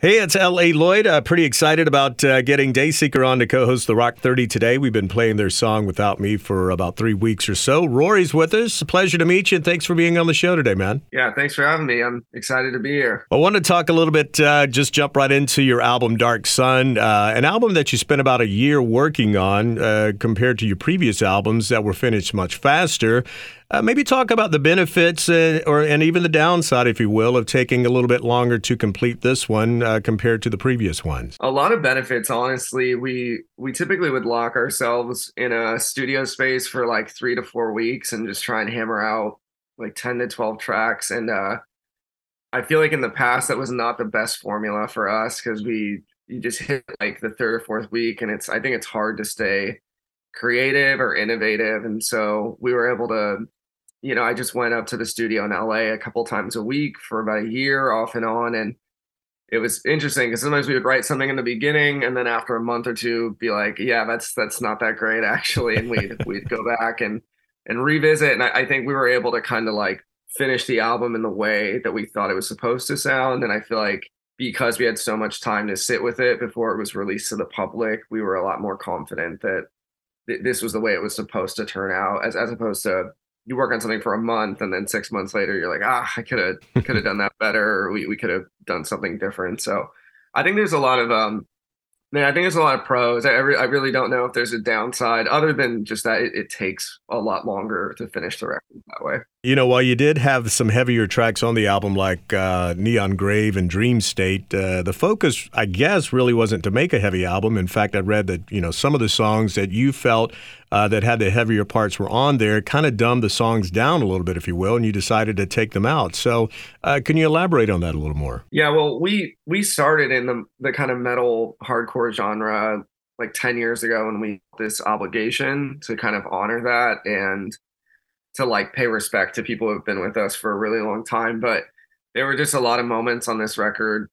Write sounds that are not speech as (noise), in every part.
Hey, it's L.A. Lloyd. Uh, pretty excited about uh, getting Dayseeker on to co host the Rock 30 today. We've been playing their song Without Me for about three weeks or so. Rory's with us. A pleasure to meet you, and thanks for being on the show today, man. Yeah, thanks for having me. I'm excited to be here. I want to talk a little bit, uh, just jump right into your album, Dark Sun, uh, an album that you spent about a year working on uh, compared to your previous albums that were finished much faster. Uh, maybe talk about the benefits uh, or and even the downside, if you will, of taking a little bit longer to complete this one uh, compared to the previous ones. A lot of benefits, honestly. We we typically would lock ourselves in a studio space for like three to four weeks and just try and hammer out like ten to twelve tracks. And uh, I feel like in the past that was not the best formula for us because we you just hit like the third or fourth week, and it's I think it's hard to stay creative or innovative and so we were able to you know, I just went up to the studio in LA a couple times a week for about a year off and on. And it was interesting because sometimes we would write something in the beginning and then after a month or two be like, yeah, that's that's not that great actually. And we'd (laughs) we'd go back and and revisit. And I, I think we were able to kind of like finish the album in the way that we thought it was supposed to sound. And I feel like because we had so much time to sit with it before it was released to the public, we were a lot more confident that th- this was the way it was supposed to turn out, as as opposed to you work on something for a month and then six months later you're like ah i could have could have done that better we, we could have done something different so i think there's a lot of um Man, I think there's a lot of pros. I, re- I really don't know if there's a downside other than just that it, it, takes a lot longer to finish the record that way. You know, while you did have some heavier tracks on the album like uh, Neon Grave and Dream State, uh, the focus, I guess, really wasn't to make a heavy album. In fact, I read that, you know, some of the songs that you felt uh, that had the heavier parts were on there, kind of dumbed the songs down a little bit, if you will, and you decided to take them out. So, uh, can you elaborate on that a little more? Yeah, well, we we started in the the kind of metal hardcore genre like 10 years ago and we this obligation to kind of honor that and to like pay respect to people who have been with us for a really long time but there were just a lot of moments on this record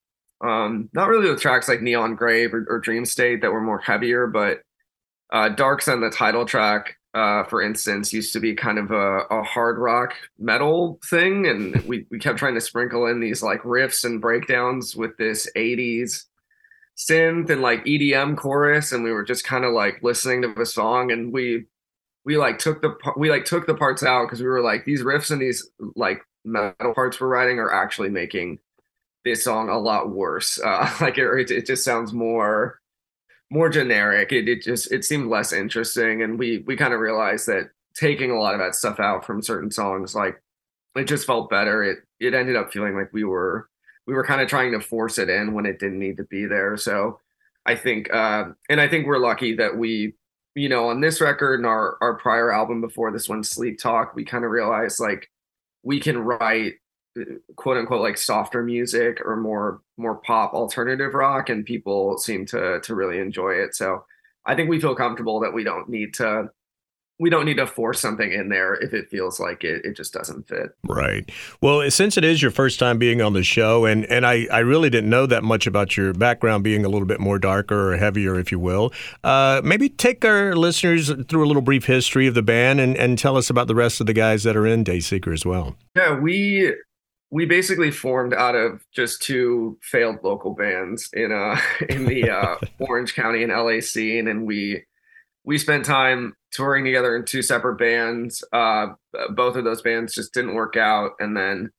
um not really with tracks like neon grave or, or dream state that were more heavier but uh, Dark Sun, the title track, uh, for instance, used to be kind of a, a, hard rock metal thing, and (laughs) we we kept trying to sprinkle in these like riffs and breakdowns with this '80s synth and like EDM chorus, and we were just kind of like listening to the song, and we we like took the we like took the parts out because we were like these riffs and these like metal parts we're writing are actually making this song a lot worse. (laughs) Uh, like it, it just sounds more more generic. It, it just it seemed less interesting, and we we kind of realized that taking a lot of that stuff out from certain songs, like it just felt better. It it ended up feeling like we were we were kind of trying to force it in when it didn't need to be there. So I think, uh, and I think we're lucky that we, you know, on this record and our our prior album before this one, Sleep Talk, we kind of realized like we can write uh, quote unquote like softer music or more more pop alternative rock and people seem to to really enjoy it. So i think we feel comfortable that we don't need to we don't need to force something in there if it feels like it, it just doesn't fit. Right. Well, since it is your first time being on the show, and, and I, I really didn't know that much about your background being a little bit more darker or heavier, if you will, uh, maybe take our listeners through a little brief history of the band and, and tell us about the rest of the guys that are in Dayseeker as well. Yeah, we we basically formed out of just two failed local bands in uh (laughs) in the uh, (laughs) Orange County and LA scene, and we we spent time touring together in two separate bands. Uh, both of those bands just didn't work out, and then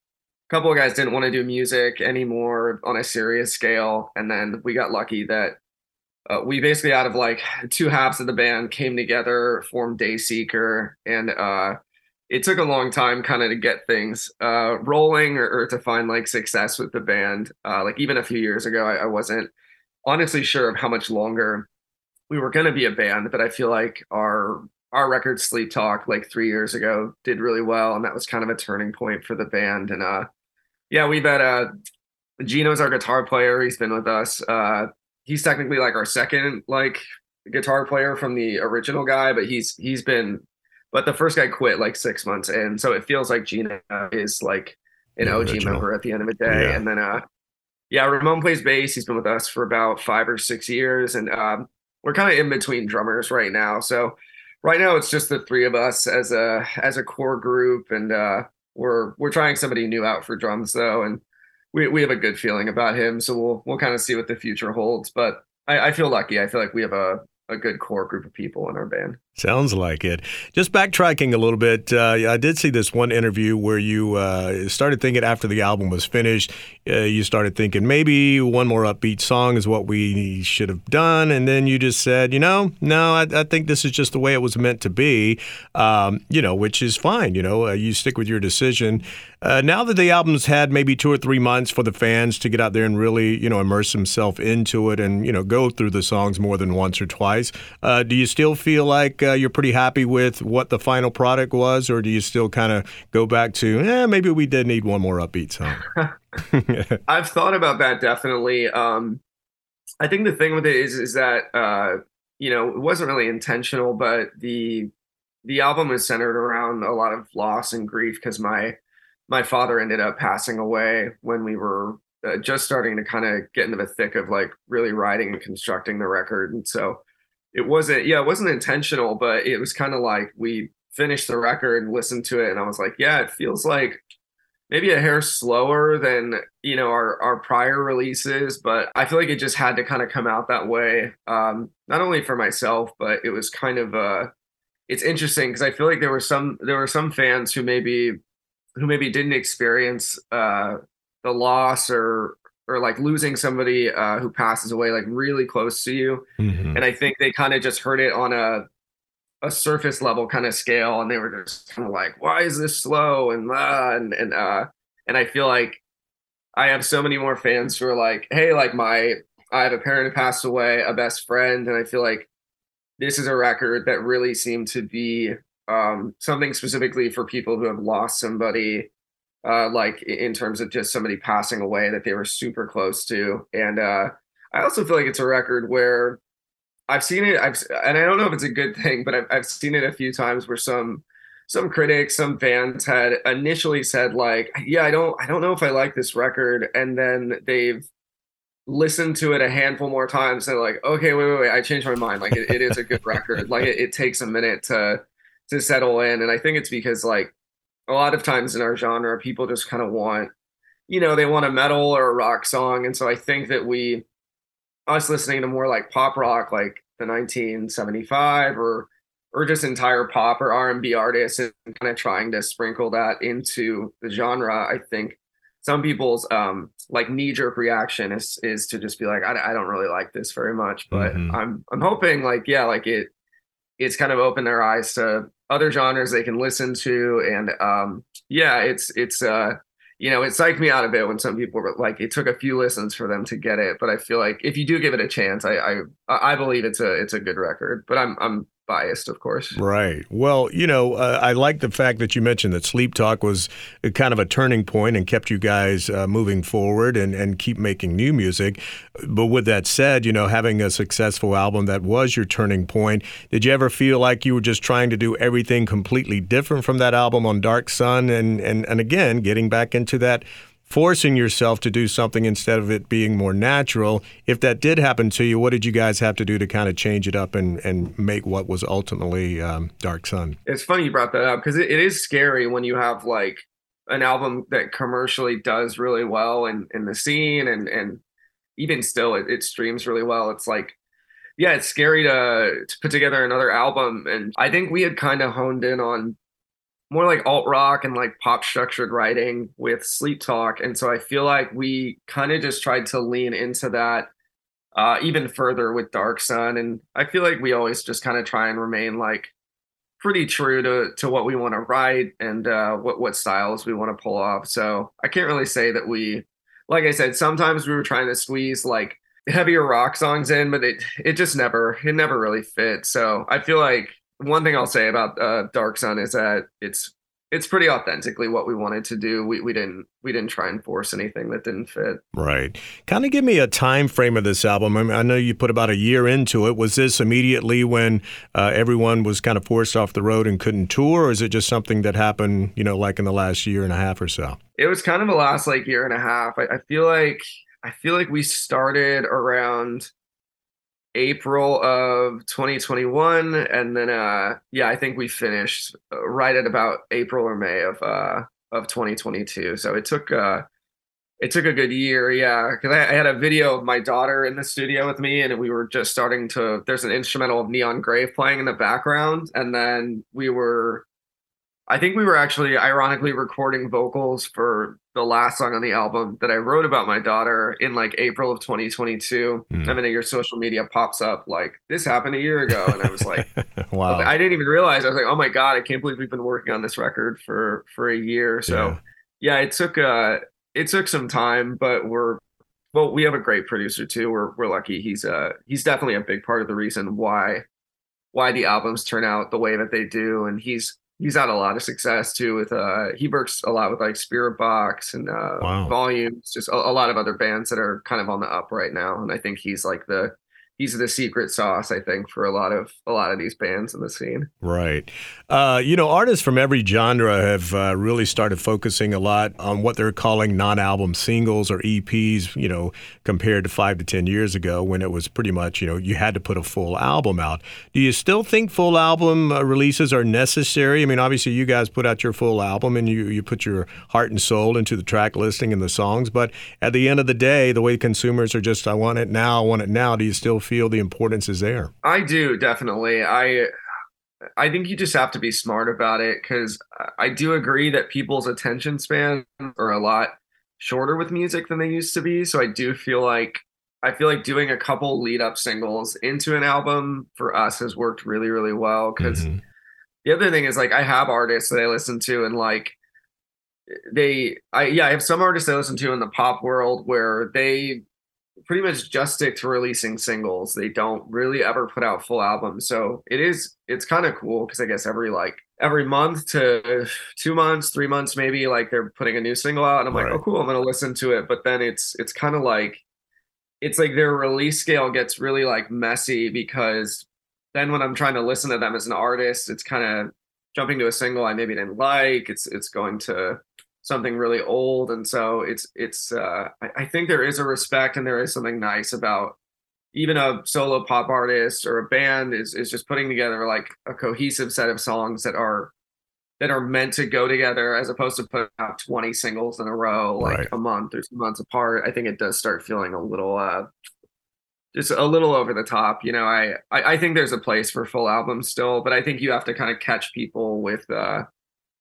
a couple of guys didn't want to do music anymore on a serious scale, and then we got lucky that. Uh, we basically out of like two halves of the band came together, formed Dayseeker, and uh, it took a long time kind of to get things uh, rolling or, or, to find like success with the band. Uh, like even a few years ago, I, I, wasn't honestly sure of how much longer we were going to be a band, but I feel like our our record Sleep Talk like three years ago did really well, and that was kind of a turning point for the band. And uh, yeah, we've had uh, Gino's our guitar player. He's been with us. Uh, he's technically like our second like guitar player from the original guy, but he's he's been but the first guy quit like six months in, so it feels like Gino is like an OG original. member at the end of the day. Yeah. And then, uh, yeah, Ramon plays bass. He's been with us for about five or six years, and um, we're kind of in between drummers right now. So right now it's just the three of us as a as a core group, and uh, we're we're trying somebody new out for drums though, and we we have a good feeling about him. So we'll we'll kind of see what the future holds. But I, I feel lucky. I feel like we have a a good core group of people in our band. Sounds like it. Just backtracking a little bit, uh, I did see this one interview where you uh, started thinking after the album was finished, uh, you started thinking maybe one more upbeat song is what we should have done. And then you just said, you know, no, I, I think this is just the way it was meant to be, um, you know, which is fine. You know, uh, you stick with your decision. Uh, now that the album's had maybe two or three months for the fans to get out there and really, you know, immerse themselves into it and, you know, go through the songs more than once or twice, uh, do you still feel like uh, you're pretty happy with what the final product was, or do you still kind of go back to, eh, maybe we did need one more upbeat song? (laughs) I've thought about that definitely. Um, I think the thing with it is, is that uh, you know it wasn't really intentional, but the the album is centered around a lot of loss and grief because my my father ended up passing away when we were uh, just starting to kind of get into the thick of like really writing and constructing the record, and so it wasn't yeah it wasn't intentional but it was kind of like we finished the record and listened to it and i was like yeah it feels like maybe a hair slower than you know our our prior releases but i feel like it just had to kind of come out that way um not only for myself but it was kind of uh it's interesting because i feel like there were some there were some fans who maybe who maybe didn't experience uh the loss or or like losing somebody uh, who passes away like really close to you mm-hmm. and i think they kind of just heard it on a a surface level kind of scale and they were just kind of like why is this slow and uh, and and uh and i feel like i have so many more fans who are like hey like my i have a parent who passed away a best friend and i feel like this is a record that really seemed to be um something specifically for people who have lost somebody uh, like in terms of just somebody passing away that they were super close to. And uh, I also feel like it's a record where I've seen it. I've and I don't know if it's a good thing, but I've I've seen it a few times where some some critics, some fans had initially said like, "Yeah, I don't I don't know if I like this record," and then they've listened to it a handful more times and like, "Okay, wait, wait, wait, I changed my mind. Like, it, it is a good record. Like, it, it takes a minute to to settle in." And I think it's because like a lot of times in our genre, people just kind of want, you know, they want a metal or a rock song. And so I think that we, us listening to more like pop rock, like the 1975 or, or just entire pop or R&B artists and kind of trying to sprinkle that into the genre. I think some people's um like knee jerk reaction is is to just be like I, I don't really like this very much but mm-hmm. i'm i'm hoping like yeah like it it's kind of opened their eyes to other genres they can listen to and um yeah it's it's uh you know it psyched me out a bit when some people were like it took a few listens for them to get it but i feel like if you do give it a chance i i i believe it's a it's a good record but i'm i'm biased, of course. Right. Well, you know, uh, I like the fact that you mentioned that Sleep Talk was kind of a turning point and kept you guys uh, moving forward and, and keep making new music. But with that said, you know, having a successful album that was your turning point, did you ever feel like you were just trying to do everything completely different from that album on Dark Sun? And, and, and again, getting back into that forcing yourself to do something instead of it being more natural. If that did happen to you, what did you guys have to do to kind of change it up and, and make what was ultimately um, Dark Sun? It's funny you brought that up because it, it is scary when you have like an album that commercially does really well in, in the scene and, and even still it, it streams really well. It's like, yeah, it's scary to, to put together another album. And I think we had kind of honed in on more like alt rock and like pop structured writing with Sleep Talk. And so I feel like we kind of just tried to lean into that uh, even further with Dark Sun. And I feel like we always just kind of try and remain like pretty true to to what we want to write and uh, what what styles we want to pull off. So I can't really say that we, like I said, sometimes we were trying to squeeze like heavier rock songs in, but it it just never it never really fit. So I feel like one thing I'll say about uh, Dark Sun is that it's it's pretty authentically what we wanted to do. We we didn't we didn't try and force anything that didn't fit. Right. Kind of give me a time frame of this album. I, mean, I know you put about a year into it. Was this immediately when uh, everyone was kind of forced off the road and couldn't tour, or is it just something that happened, you know, like in the last year and a half or so? It was kind of the last like year and a half. I, I feel like I feel like we started around April of 2021, and then uh, yeah, I think we finished uh, right at about April or May of uh, of 2022. So it took uh, it took a good year, yeah. Because I, I, had a video of my daughter in the studio with me, and we were just starting to. There's an instrumental of Neon Grave playing in the background, and then we were. I think we were actually ironically recording vocals for the last song on the album that I wrote about my daughter in like April of 2022. Mm. And then your social media pops up like this happened a year ago, and I was like, (laughs) wow! I didn't even realize. I was like, oh my god, I can't believe we've been working on this record for for a year. So yeah, yeah it took uh it took some time, but we're well, we have a great producer too. We're we're lucky. He's uh he's definitely a big part of the reason why why the albums turn out the way that they do. And he's he's had a lot of success too with uh he works a lot with like Spiritbox and uh wow. volumes, just a, a lot of other bands that are kind of on the up right now. And I think he's like the he's the secret sauce, I think, for a lot of a lot of these bands in the scene. Right. Uh, you know, artists from every genre have uh, really started focusing a lot on what they're calling non-album singles or EPs. You know, compared to five to ten years ago when it was pretty much you know you had to put a full album out. Do you still think full album uh, releases are necessary? I mean, obviously you guys put out your full album and you you put your heart and soul into the track listing and the songs, but at the end of the day, the way consumers are just I want it now, I want it now. Do you still feel the importance is there. I do definitely. I I think you just have to be smart about it because I do agree that people's attention span are a lot shorter with music than they used to be. So I do feel like I feel like doing a couple lead up singles into an album for us has worked really, really well. Because mm-hmm. the other thing is like I have artists that I listen to and like they I yeah, I have some artists I listen to in the pop world where they pretty much just stick to releasing singles. They don't really ever put out full albums. So it is it's kind of cool because I guess every like every month to two months, three months maybe, like they're putting a new single out, and I'm right. like, oh cool, I'm gonna listen to it. But then it's it's kind of like it's like their release scale gets really like messy because then when I'm trying to listen to them as an artist, it's kind of jumping to a single I maybe didn't like. It's it's going to something really old. And so it's it's uh I, I, think there is a respect and there is something nice about even a solo pop artist or a band is is just putting together like a cohesive set of songs that are that are meant to go together as opposed to put out 20 singles in a row like right. a month or two months apart. I think it does start feeling a little uh just a little over the top you know? I, I i think there's a place for full albums still but i think you have to kind of catch people with uh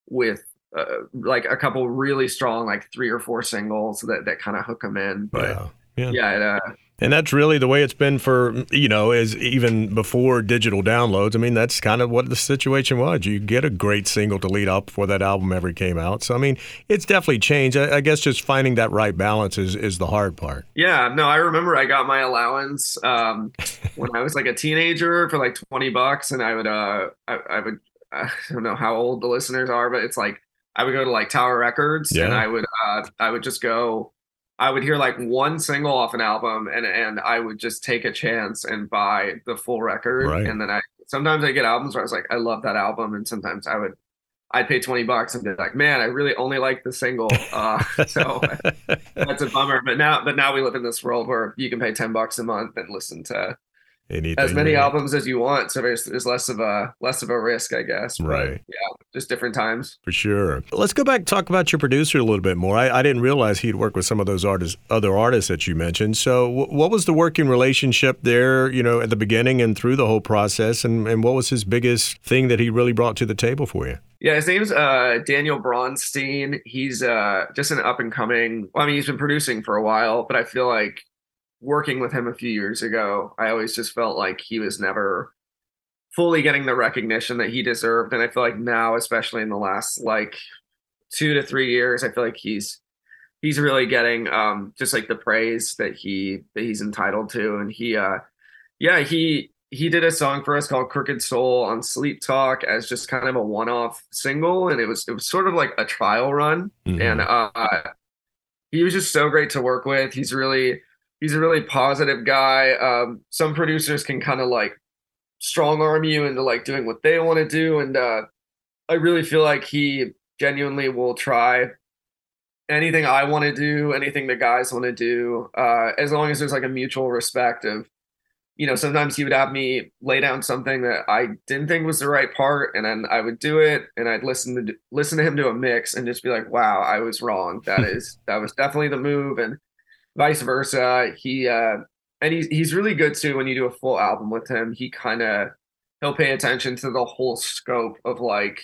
with uh, like a couple really strong, like three or four singles that, that kind of hook them in. But yeah, yeah, yeah it, uh, and that's really the way it's been for you know is even before digital downloads. I mean, that's kind of what the situation was. You get a great single to lead up before that album ever came out. So I mean, it's definitely changed. I, I guess just finding that right balance is is the hard part. Yeah, no, I remember I got my allowance um, when I was like a teenager for like twenty bucks, and I would uh I, I would I don't know how old the listeners are, but it's like I would go to like Tower Records yeah. and I would uh, I would just go I would hear like one single off an album and and I would just take a chance and buy the full record right. and then I sometimes I get albums where I was like I love that album and sometimes I would I'd pay 20 bucks and be like, man, I really only like the single. Uh, (laughs) so that's a bummer. But now, but now we live in this world where you can pay 10 bucks a month and listen to Anything as many albums as you want so there's, there's less of a less of a risk i guess. But right. yeah just different times. For sure. Let's go back and talk about your producer a little bit more. I, I didn't realize he'd work with some of those artists other artists that you mentioned. So w- what was the working relationship there you know at the beginning and through the whole process? And, and what was his biggest thing that he really brought to the table for you? Yeah, his name's uh, Daniel Braunstein. He's uh, just an up and coming. Well, I mean, he's been producing for a while, but I feel like working with him a few years ago, I always just felt like he was never fully getting the recognition that he deserved. And I feel like now, especially in the last like two to three years, I feel like he's he's really getting um just like the praise that he that he's entitled to. And he uh yeah, he he did a song for us called Crooked Soul on Sleep Talk as just kind of a one-off single. And it was it was sort of like a trial run. Mm-hmm. And uh he was just so great to work with. He's really he's a really positive guy. Um, some producers can kind of like strong arm you into like doing what they want to do, and uh, I really feel like he genuinely will try anything I want to do, anything the guys want to do, uh, as long as there's like a mutual respect of you know, sometimes he would have me lay down something that I didn't think was the right part, and then I would do it, and I'd listen to listen to him do a mix, and just be like, "Wow, I was wrong. That (laughs) is that was definitely the move," and vice versa. He uh, and he's he's really good too. When you do a full album with him, he kind of he'll pay attention to the whole scope of like,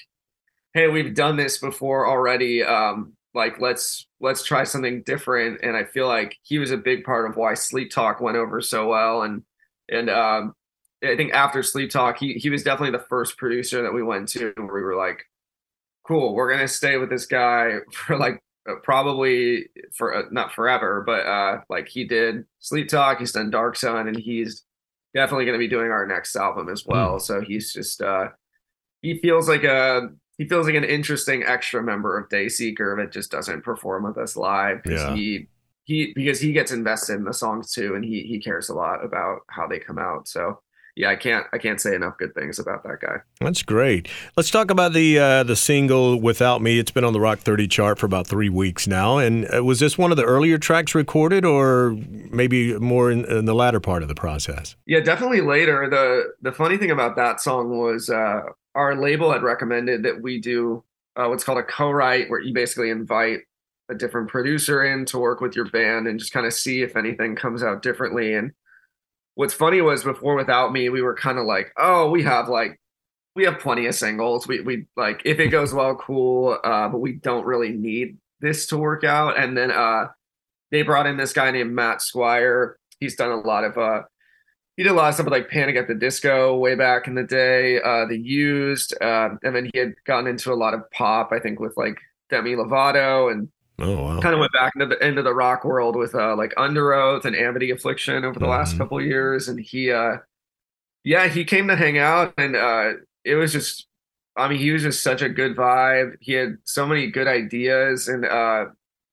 "Hey, we've done this before already. Um, like let's let's try something different." And I feel like he was a big part of why Sleep Talk went over so well, and and um, I think after Sleep Talk, he he was definitely the first producer that we went to where we were like, cool, we're gonna stay with this guy (laughs) for like probably for uh, not forever, but uh, like he did Sleep Talk, he's done Dark Sun, and he's definitely gonna be doing our next album as hmm. well. Mm. So he's just uh, he feels like a he feels like an interesting extra member of Dayseeker that just doesn't perform with us live because yeah. he he because he gets invested in the songs too, and he he cares a lot about how they come out. So yeah, I can't I can't say enough good things about that guy. That's great. Let's talk about the uh, the single "Without Me." It's been on the Rock 30 chart for about three weeks now. And uh, was this one of the earlier tracks recorded, or maybe more in, in, the latter part of the process? Yeah, definitely later. the The funny thing about that song was uh, our label had recommended that we do uh, what's called a co-write, where you basically invite a different producer in to work with your band and just kind of see if anything comes out differently. And what's funny was before without me, we were kind of like, oh, we have like we have plenty of singles. We we like if it goes well, cool. Uh, but we don't really need this to work out. And then uh they brought in this guy named Matt Squire. He's done a lot of uh he did a lot of stuff with like Panic at the Disco way back in the day. Uh the used, uh, and then he had gotten into a lot of pop, I think, with like Demi Lovato and Oh wow! Kind of went back into the into the rock world with uh like Underoath and Amity Affliction over the mm-hmm. last couple years, and he uh yeah he came to hang out, and uh it was just I mean he was just such a good vibe. He had so many good ideas, and uh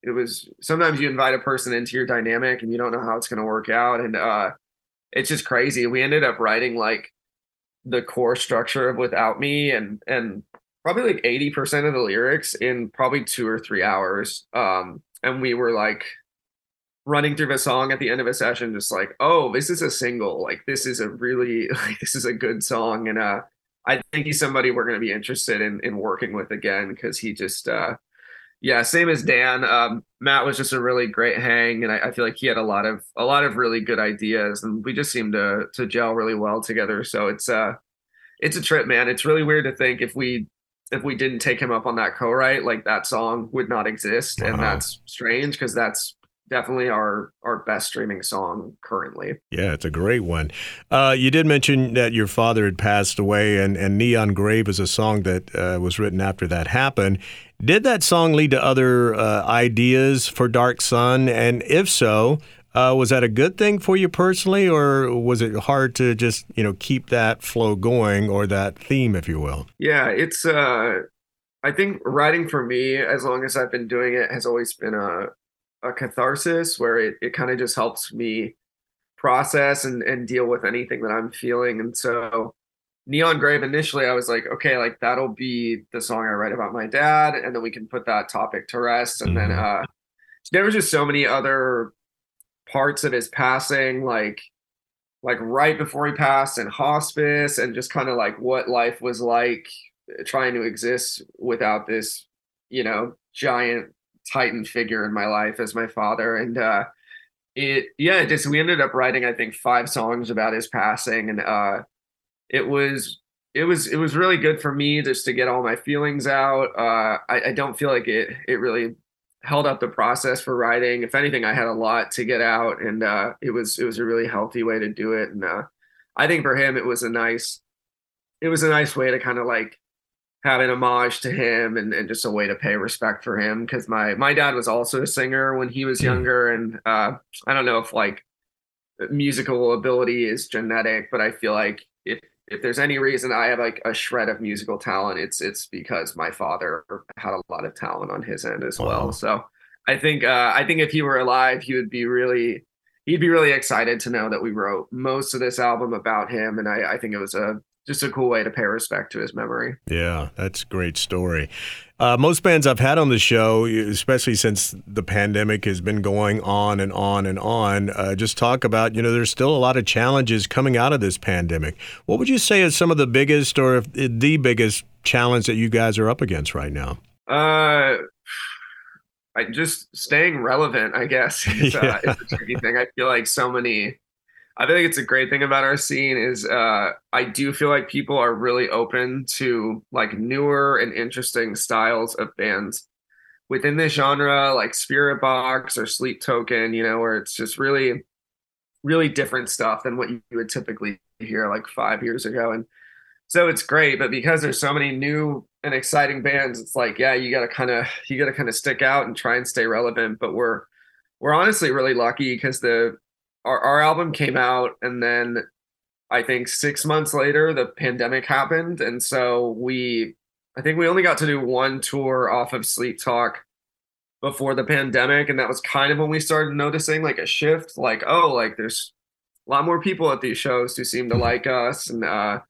it was sometimes you invite a person into your dynamic and you don't know how it's going to work out, and uh it's just crazy. We ended up writing like the core structure of Without Me, and and probably like 80% of the lyrics in probably two or three hours. Um, and we were like running through the song at the end of a session, just like, oh, this is a single. Like this is a really (laughs) like this is a good song. And uh I think he's somebody we're gonna be interested in in working with again because he just uh yeah, same as Dan. Um, Matt was just a really great hang, and I, I, feel like he had a lot of a lot of really good ideas, and we just seemed to to gel really well together. So it's uh it's a trip, man. It's really weird to think if we if we didn't take him up on that co-write, like that song would not exist, and that's strange because that's definitely our our best streaming song currently. Yeah, it's a great one. Uh, you did mention that your father had passed away, and, and Neon Grave is a song that uh, was written after that happened. Did that song lead to other uh, ideas for Dark Sun? And if so, uh, was that a good thing for you personally, or was it hard to just you know keep that flow going or that theme, if you will? Yeah, it's. Uh, I think writing for me, as long as I've been doing it, has always been a a catharsis where it, it kind of just helps me process and, and deal with anything that I'm feeling. And so Neon Grave initially I was like, okay, like that'll be the song I write about my dad, and then we can put that topic to rest. And mm-hmm. then uh there was just so many other parts of his passing, like like right before he passed in hospice, and just kind of like what life was like uh, trying to exist without this, you know, giant titan figure in my life as my father. And uh it yeah, just we ended up writing, I think, five songs about his passing. And uh it was it was it was really good for me just to get all my feelings out. Uh I, I don't feel like it it really held up the process for writing. If anything, I had a lot to get out, and uh, it was it was a really healthy way to do it. And uh, I think for him, it was a nice it was a nice way to kind of like have an homage to him and, and just a way to pay respect for him because my my dad was also a singer when he was hmm. younger and uh, i don't know if like musical ability is genetic but i feel like if there's any reason I have like a shred of musical talent, it's it's because my father had a lot of talent on his end as wow. well. So I think uh, I think if he were alive, he would be really he'd be really excited to know that we wrote most of this album about him, and I, I think it was a just a cool way to pay respect to his memory. Yeah, that's a great story. Uh, most bands I've had on the show, especially since the pandemic has been going on and on and on, uh, just talk about, you know, there's still a lot of challenges coming out of this pandemic. What would you say is some of the biggest or the biggest challenge that you guys are up against right now? Uh, I just staying relevant, I guess, (laughs) is, uh, is a (laughs) tricky thing. I feel like so many. I think it's a great thing about our scene is uh, I do feel like people are really open to like newer and interesting styles of bands within this genre, like Spiritbox or Sleep Token. You know, where it's just really, really different stuff than what you would typically hear like five years ago, and so it's great. But because there's so many new and exciting bands, it's like, yeah, you gotta kind of you gotta kind of stick out and try and stay relevant. But we're we're honestly really lucky because the our, our album came out and then I think six months later the pandemic happened. And so we I think we only got to do one tour off of Sleep Talk before the pandemic. And that was kind of when we started noticing like a shift, like, oh, like there's a lot more people at these shows who seem to mm-hmm. like us. And uh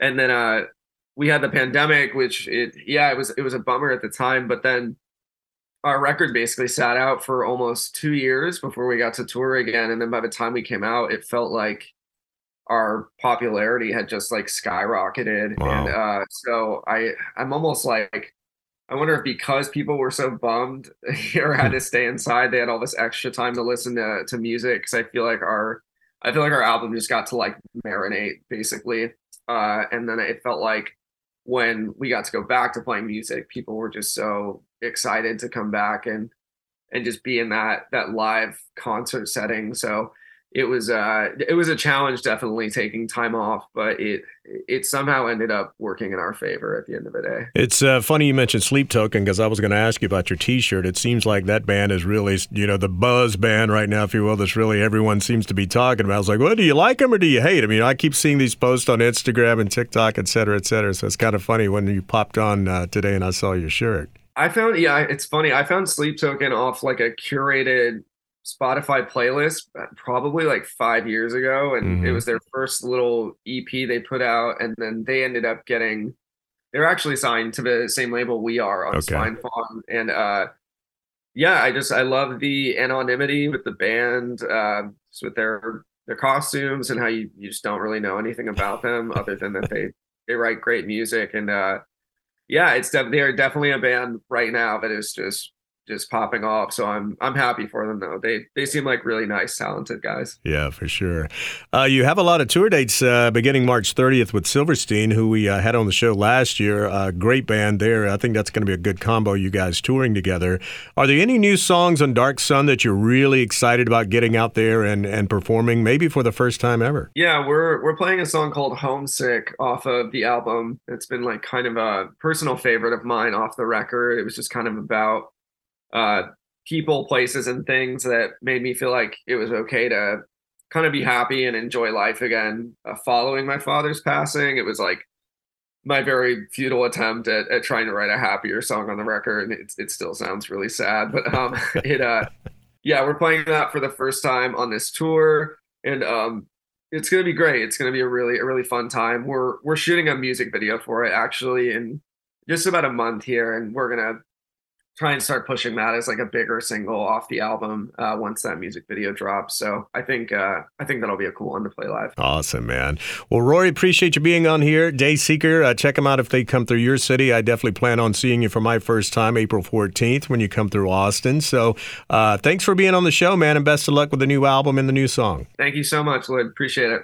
and then uh we had the pandemic, which it yeah, it was it was a bummer at the time, but then our record basically sat out for almost two years before we got to tour again. And then by the time we came out, it felt like our popularity had just like skyrocketed. Wow. And uh, so I I'm almost like I wonder if because people were so bummed (laughs) or had to stay inside, they had all this extra time to listen to to music. Because I feel like our I feel like our album just got to like marinate basically. Uh, and then it felt like when we got to go back to playing music, people were just so excited to come back and and just be in that that live concert setting. So it was uh it was a challenge definitely taking time off but it it somehow ended up working in our favor at the end of the day. It's uh, funny you mentioned sleep token because i was going to ask you about your t-shirt. It seems like that band is really you know the buzz band right now if you will that's really everyone seems to be talking about. I was like well do you like them or do you hate them you know i keep seeing these posts on instagram and tiktok et cetera et cetera. So it's kind of funny when you popped on uh, today and i saw your shirt I found yeah, it's funny. I found Sleep Token off like a curated Spotify playlist uh, probably like five years ago, and mm-hmm. it was their first little EP they put out, and then they ended up getting. They're actually signed to the same label we are on okay. Spinefarm, and uh, yeah, I just I love the anonymity with the band, uh, with their their costumes and how you, you just don't really know anything about them other than that they they write great music and uh, yeah, it's def- they're definitely a band right now that is just just popping off. So I'm I'm happy for them though. They they seem like really nice, talented guys. Yeah, for sure. Uh, you have a lot of tour dates uh, beginning March 30th with Silverstein, who we uh, had on the show last year. Uh, great band there. I think that's going to be a good combo. You guys touring together. Are there any new songs on Dark Sun that you're really excited about getting out there and and performing, maybe for the first time ever? Yeah, we're we're playing a song called Homesick off of the album. It's been like kind of a personal favorite of mine off the record. It was just kind of about uh, people, places, and things that made me feel like it was okay to kind of be happy and enjoy life again. Uh, following my father's passing, it was like my very futile attempt at, at trying to write a happier song on the record. It, it still sounds really sad, but um, (laughs) it uh, yeah, we're playing that for the first time on this tour, and um, it's gonna be great. It's gonna be a really a really fun time. We're we're shooting a music video for it actually in just about a month here, and we're gonna try and start pushing that as like a bigger single off the album uh, once that music video drops. So I think uh, I think that'll be a cool one to play live. Awesome, man. Well, Rory, appreciate you being on here. Dayseeker, uh, check them out if they come through your city. I definitely plan on seeing you for my first time, April 14th, when you come through Austin. So uh, thanks for being on the show, man, and best of luck with the new album and the new song. Thank you so much, Lloyd. Appreciate it.